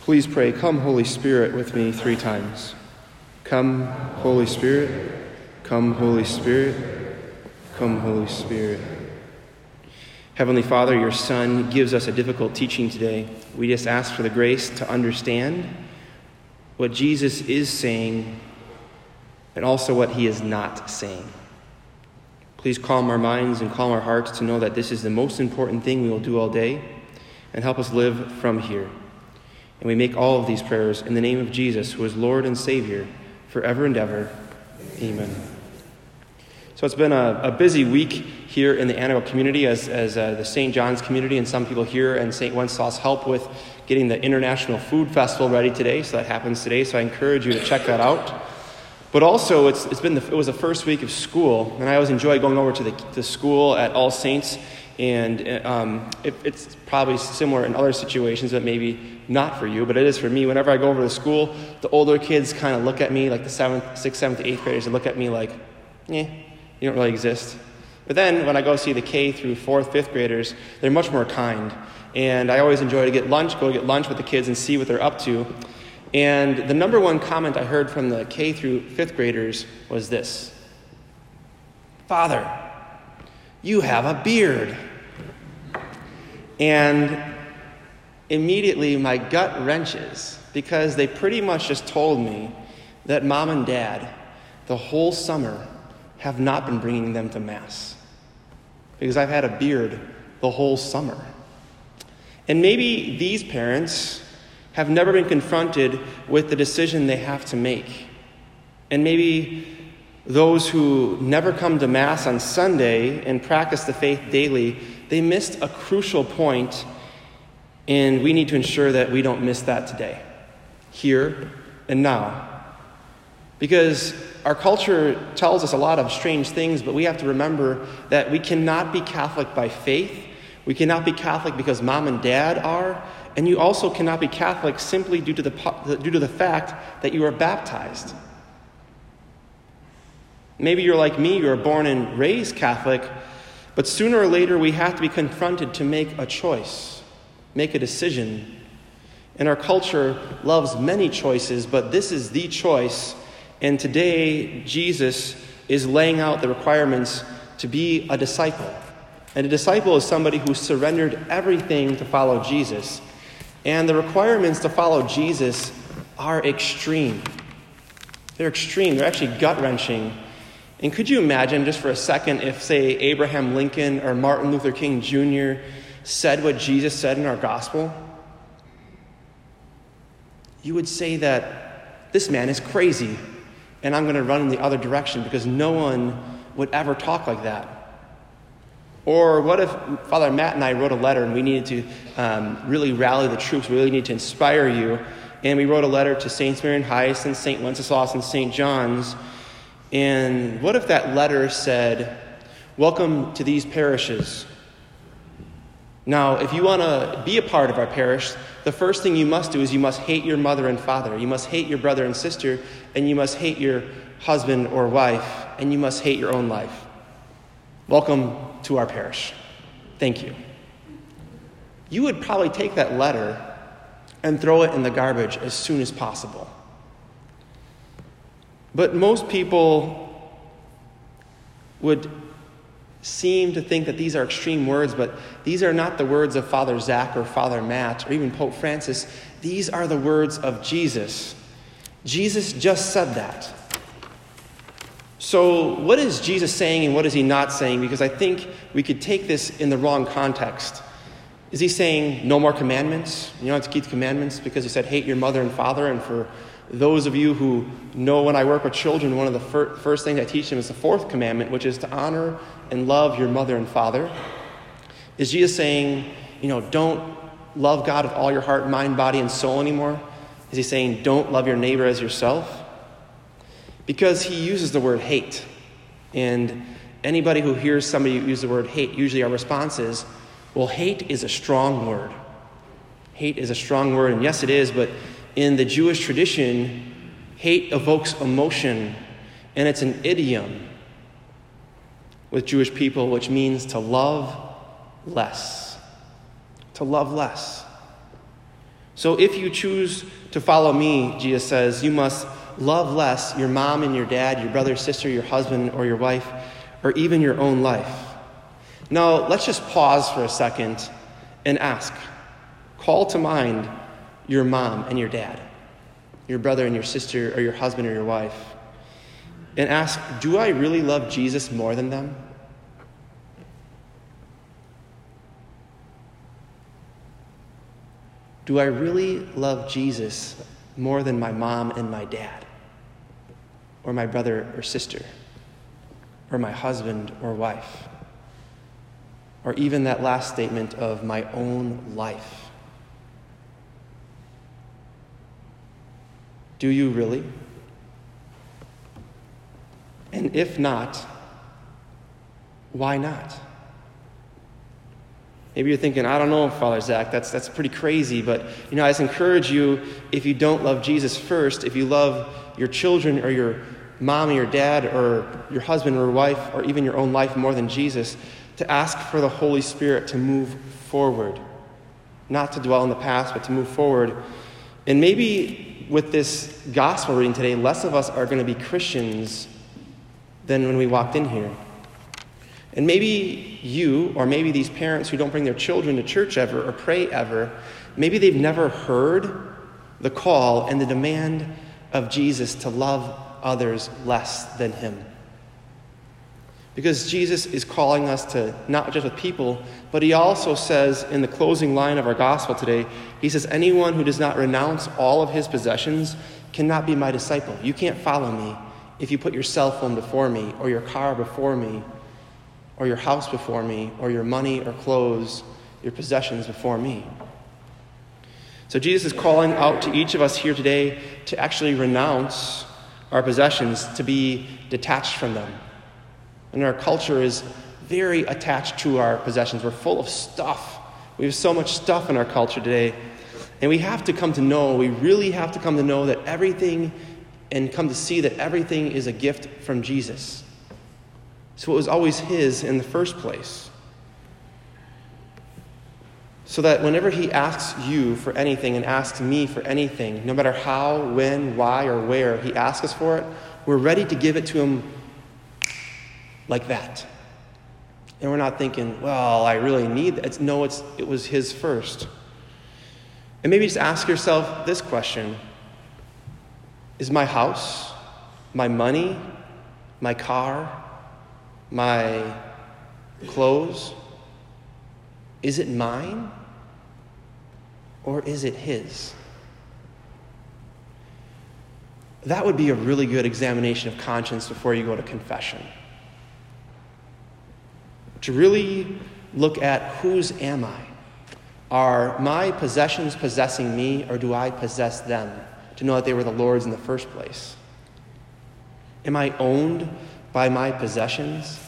Please pray, Come, Holy Spirit, with me three times. Come, Holy Spirit. Come, Holy Spirit. Come, Holy Spirit. Heavenly Father, your Son gives us a difficult teaching today. We just ask for the grace to understand what Jesus is saying and also what he is not saying. Please calm our minds and calm our hearts to know that this is the most important thing we will do all day and help us live from here. And we make all of these prayers in the name of Jesus, who is Lord and Savior, forever and ever. Amen. So it's been a, a busy week here in the Annabelle community as, as uh, the St. John's community, and some people here and St. Wenceslaus help with getting the International Food Festival ready today. So that happens today. So I encourage you to check that out. But also, it's, it's been the, it was the first week of school, and I always enjoy going over to the, the school at All Saints and um, it, it's probably similar in other situations, but maybe not for you, but it is for me. Whenever I go over to school, the older kids kind of look at me, like the seventh, sixth, seventh, eighth graders, they look at me like, eh, you don't really exist. But then when I go see the K through fourth, fifth graders, they're much more kind. And I always enjoy to get lunch, go get lunch with the kids and see what they're up to. And the number one comment I heard from the K through fifth graders was this Father, you have a beard. And immediately my gut wrenches because they pretty much just told me that mom and dad, the whole summer, have not been bringing them to Mass because I've had a beard the whole summer. And maybe these parents have never been confronted with the decision they have to make. And maybe those who never come to Mass on Sunday and practice the faith daily they missed a crucial point, and we need to ensure that we don't miss that today, here and now. Because our culture tells us a lot of strange things, but we have to remember that we cannot be Catholic by faith. We cannot be Catholic because mom and dad are, and you also cannot be Catholic simply due to the, due to the fact that you are baptized. Maybe you're like me, you were born and raised Catholic, but sooner or later, we have to be confronted to make a choice, make a decision. And our culture loves many choices, but this is the choice. And today, Jesus is laying out the requirements to be a disciple. And a disciple is somebody who surrendered everything to follow Jesus. And the requirements to follow Jesus are extreme. They're extreme, they're actually gut wrenching. And could you imagine, just for a second, if, say, Abraham Lincoln or Martin Luther King Jr. said what Jesus said in our gospel? You would say that this man is crazy, and I'm going to run in the other direction because no one would ever talk like that. Or what if Father Matt and I wrote a letter and we needed to um, really rally the troops, we really need to inspire you, and we wrote a letter to Saints Mary and Hyacinth, St. Wenceslaus, and St. John's and what if that letter said, Welcome to these parishes? Now, if you want to be a part of our parish, the first thing you must do is you must hate your mother and father. You must hate your brother and sister, and you must hate your husband or wife, and you must hate your own life. Welcome to our parish. Thank you. You would probably take that letter and throw it in the garbage as soon as possible. But most people would seem to think that these are extreme words, but these are not the words of Father Zach or Father Matt or even Pope Francis. These are the words of Jesus. Jesus just said that. So, what is Jesus saying and what is he not saying? Because I think we could take this in the wrong context. Is he saying no more commandments? You don't have to keep the commandments because he said hate your mother and father, and for those of you who know when I work with children, one of the fir- first things I teach them is the fourth commandment, which is to honor and love your mother and father. Is Jesus saying, you know, don't love God with all your heart, mind, body, and soul anymore? Is he saying, don't love your neighbor as yourself? Because he uses the word hate. And anybody who hears somebody use the word hate, usually our response is, well, hate is a strong word. Hate is a strong word, and yes, it is, but in the Jewish tradition, hate evokes emotion, and it's an idiom with Jewish people, which means to love less. To love less. So if you choose to follow me, Jesus says, you must love less your mom and your dad, your brother, sister, your husband, or your wife, or even your own life. Now, let's just pause for a second and ask call to mind your mom and your dad, your brother and your sister, or your husband or your wife, and ask do I really love Jesus more than them? Do I really love Jesus more than my mom and my dad, or my brother or sister, or my husband or wife, or even that last statement of my own life? Do you really? And if not, why not? Maybe you're thinking, I don't know, Father Zach, that's, that's pretty crazy, but you know, I just encourage you if you don't love Jesus first, if you love your children or your mom or your dad or your husband or wife or even your own life more than Jesus, to ask for the Holy Spirit to move forward. Not to dwell in the past, but to move forward. And maybe with this gospel reading today, less of us are going to be Christians than when we walked in here. And maybe you, or maybe these parents who don't bring their children to church ever or pray ever, maybe they've never heard the call and the demand of Jesus to love others less than him. Because Jesus is calling us to not just with people, but he also says in the closing line of our gospel today, he says, Anyone who does not renounce all of his possessions cannot be my disciple. You can't follow me if you put your cell phone before me, or your car before me, or your house before me, or your money or clothes, your possessions before me. So Jesus is calling out to each of us here today to actually renounce our possessions, to be detached from them. And our culture is very attached to our possessions. We're full of stuff. We have so much stuff in our culture today. And we have to come to know, we really have to come to know that everything and come to see that everything is a gift from Jesus. So it was always His in the first place. So that whenever He asks you for anything and asks me for anything, no matter how, when, why, or where He asks us for it, we're ready to give it to Him like that. And we're not thinking, well, I really need that. It's, no, it's, it was His first. And maybe just ask yourself this question Is my house, my money, my car, my clothes, is it mine or is it his? That would be a really good examination of conscience before you go to confession. To really look at whose am I? Are my possessions possessing me or do I possess them? To know that they were the Lord's in the first place. Am I owned by my possessions?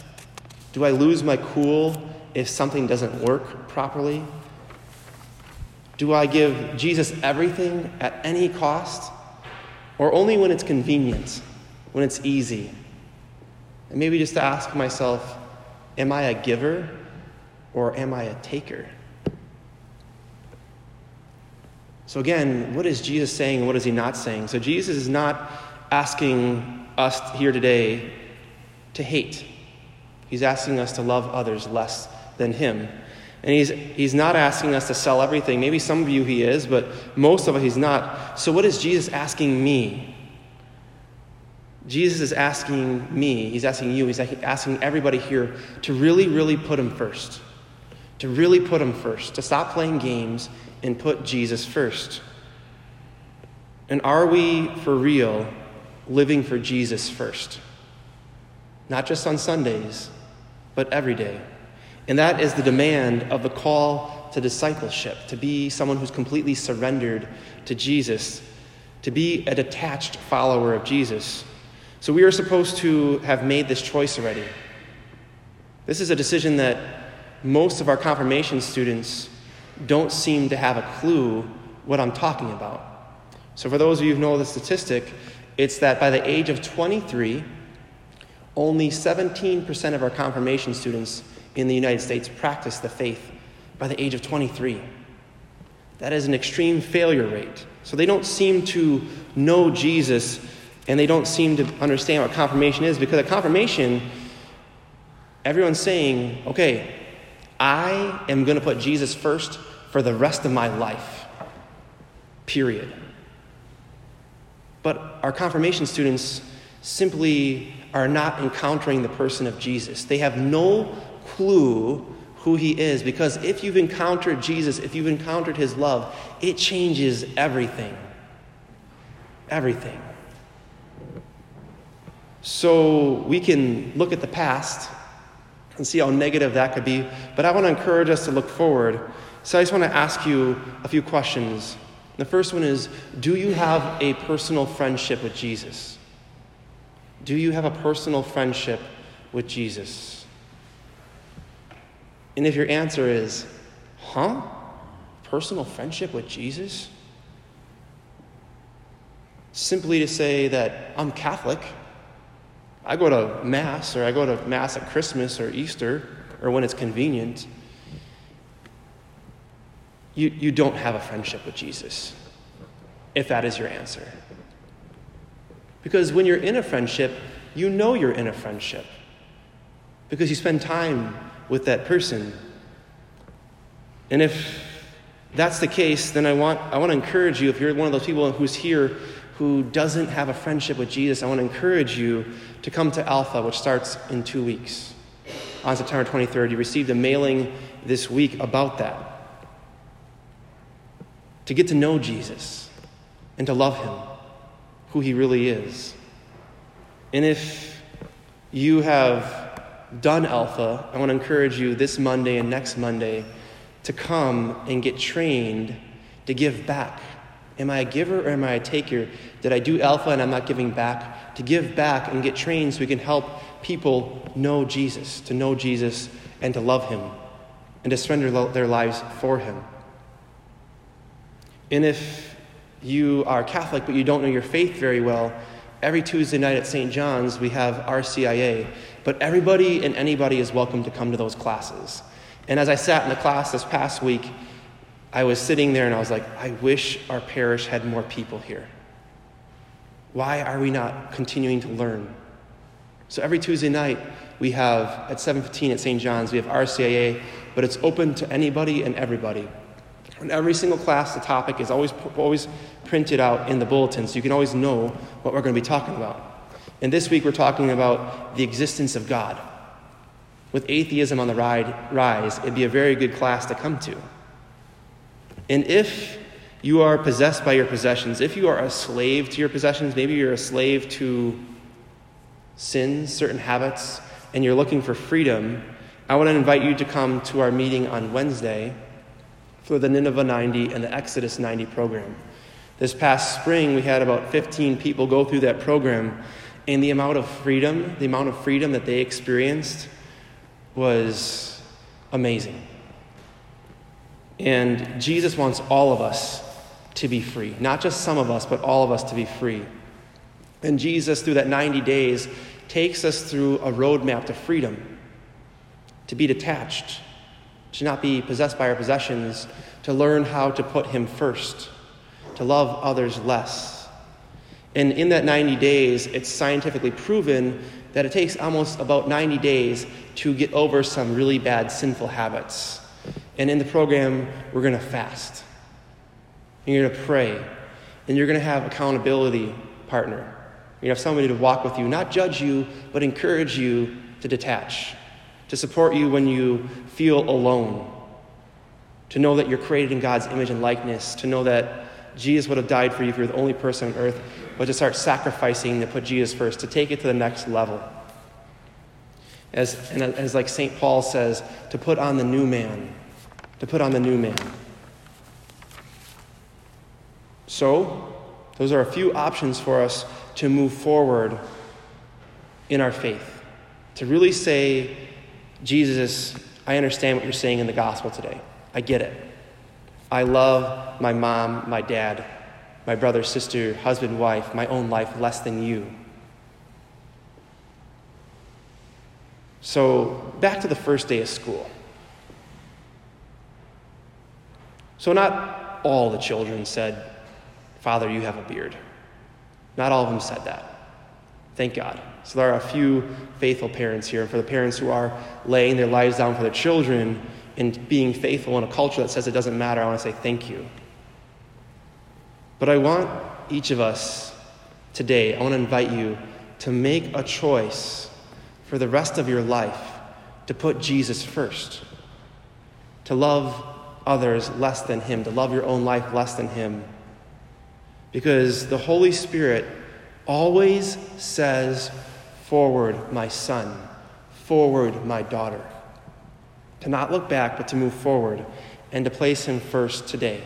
Do I lose my cool if something doesn't work properly? Do I give Jesus everything at any cost? Or only when it's convenient, when it's easy? And maybe just to ask myself, am I a giver or am I a taker? So, again, what is Jesus saying and what is he not saying? So, Jesus is not asking us here today to hate. He's asking us to love others less than him. And he's, he's not asking us to sell everything. Maybe some of you he is, but most of us he's not. So, what is Jesus asking me? Jesus is asking me, he's asking you, he's asking everybody here to really, really put him first. To really put him first. To stop playing games and put Jesus first. And are we, for real, living for Jesus first? not just on Sundays, but every day. And that is the demand of the call to discipleship, to be someone who's completely surrendered to Jesus, to be a detached follower of Jesus. So we are supposed to have made this choice already. This is a decision that most of our confirmation students don't seem to have a clue what I'm talking about. So, for those of you who know the statistic, it's that by the age of 23, only 17% of our confirmation students in the United States practice the faith by the age of 23. that is an extreme failure rate. So they don't seem to know Jesus and they don't seem to understand what confirmation is because at confirmation, everyone's saying, okay, I am going to put Jesus first for the rest of my life. Period. But our confirmation students simply are not encountering the person of Jesus. They have no clue who he is because if you've encountered Jesus, if you've encountered his love, it changes everything. Everything. So we can look at the past and see how negative that could be, but I want to encourage us to look forward. So I just want to ask you a few questions. The first one is Do you have a personal friendship with Jesus? Do you have a personal friendship with Jesus? And if your answer is, huh? Personal friendship with Jesus? Simply to say that I'm Catholic, I go to Mass, or I go to Mass at Christmas or Easter, or when it's convenient, you, you don't have a friendship with Jesus, if that is your answer. Because when you're in a friendship, you know you're in a friendship because you spend time with that person. And if that's the case, then I want, I want to encourage you, if you're one of those people who's here who doesn't have a friendship with Jesus, I want to encourage you to come to Alpha, which starts in two weeks. On September 23rd, you received a mailing this week about that. To get to know Jesus and to love him who He really is. And if you have done Alpha, I want to encourage you this Monday and next Monday to come and get trained to give back. Am I a giver or am I a taker? Did I do Alpha and I'm not giving back? To give back and get trained so we can help people know Jesus, to know Jesus and to love Him, and to surrender their lives for Him. And if you are Catholic but you don't know your faith very well, every Tuesday night at St. John's we have RCIA. But everybody and anybody is welcome to come to those classes. And as I sat in the class this past week, I was sitting there and I was like, I wish our parish had more people here. Why are we not continuing to learn? So every Tuesday night we have at 7:15 at St. John's we have RCIA, but it's open to anybody and everybody. In every single class, the topic is always, always printed out in the bulletin, so you can always know what we're going to be talking about. And this week, we're talking about the existence of God. With atheism on the rise, it'd be a very good class to come to. And if you are possessed by your possessions, if you are a slave to your possessions, maybe you're a slave to sins, certain habits, and you're looking for freedom, I want to invite you to come to our meeting on Wednesday for the Nineveh 90 and the Exodus 90 program. This past spring, we had about 15 people go through that program, and the amount of freedom, the amount of freedom that they experienced was amazing. And Jesus wants all of us to be free, not just some of us, but all of us to be free. And Jesus, through that 90 days, takes us through a roadmap to freedom, to be detached, to not be possessed by our possessions, to learn how to put Him first, to love others less. And in that 90 days, it's scientifically proven that it takes almost about 90 days to get over some really bad sinful habits. And in the program, we're going to fast. And you're going to pray. And you're going to have accountability partner. You're going to have somebody to walk with you, not judge you, but encourage you to detach, to support you when you feel alone, to know that you're created in God's image and likeness, to know that Jesus would have died for you if you're the only person on earth, but to start sacrificing to put Jesus first, to take it to the next level. As, and as like St. Paul says, to put on the new man, to put on the new man. So, those are a few options for us to move forward in our faith. To really say, Jesus, I understand what you're saying in the gospel today. I get it. I love my mom, my dad, my brother, sister, husband, wife, my own life less than you. So, back to the first day of school. So, not all the children said, Father, you have a beard. Not all of them said that. Thank God. So there are a few faithful parents here. And for the parents who are laying their lives down for their children and being faithful in a culture that says it doesn't matter, I want to say thank you. But I want each of us today, I want to invite you to make a choice for the rest of your life to put Jesus first, to love others less than Him, to love your own life less than Him. Because the Holy Spirit always says, Forward, my son, forward, my daughter. To not look back, but to move forward and to place Him first today.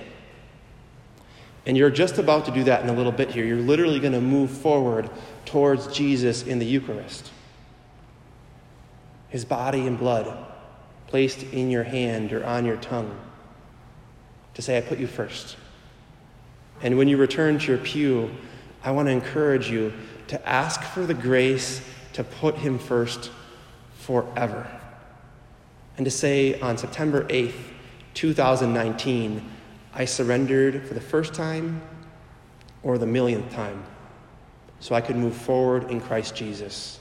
And you're just about to do that in a little bit here. You're literally going to move forward towards Jesus in the Eucharist. His body and blood placed in your hand or on your tongue to say, I put you first. And when you return to your pew, I want to encourage you to ask for the grace to put him first forever. And to say on September 8th, 2019, I surrendered for the first time or the millionth time so I could move forward in Christ Jesus.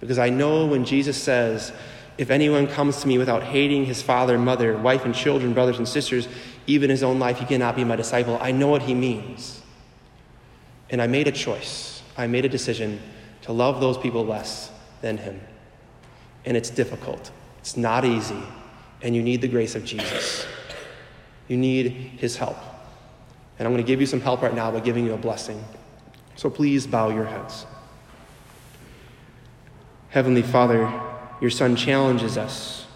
Because I know when Jesus says, If anyone comes to me without hating his father, mother, wife, and children, brothers and sisters, even his own life, he cannot be my disciple. I know what he means. And I made a choice. I made a decision to love those people less than him. And it's difficult, it's not easy, and you need the grace of Jesus. You need his help. And I'm going to give you some help right now by giving you a blessing. So please bow your heads. Heavenly Father, your Son challenges us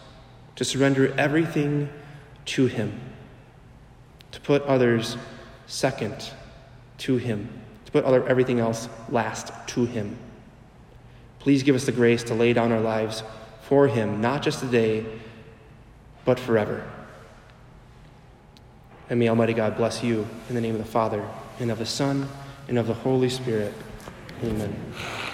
to surrender everything to him, to put others second to him, to put other, everything else last to him. Please give us the grace to lay down our lives for him, not just today, but forever. And may Almighty God bless you in the name of the Father, and of the Son, and of the Holy Spirit. Amen.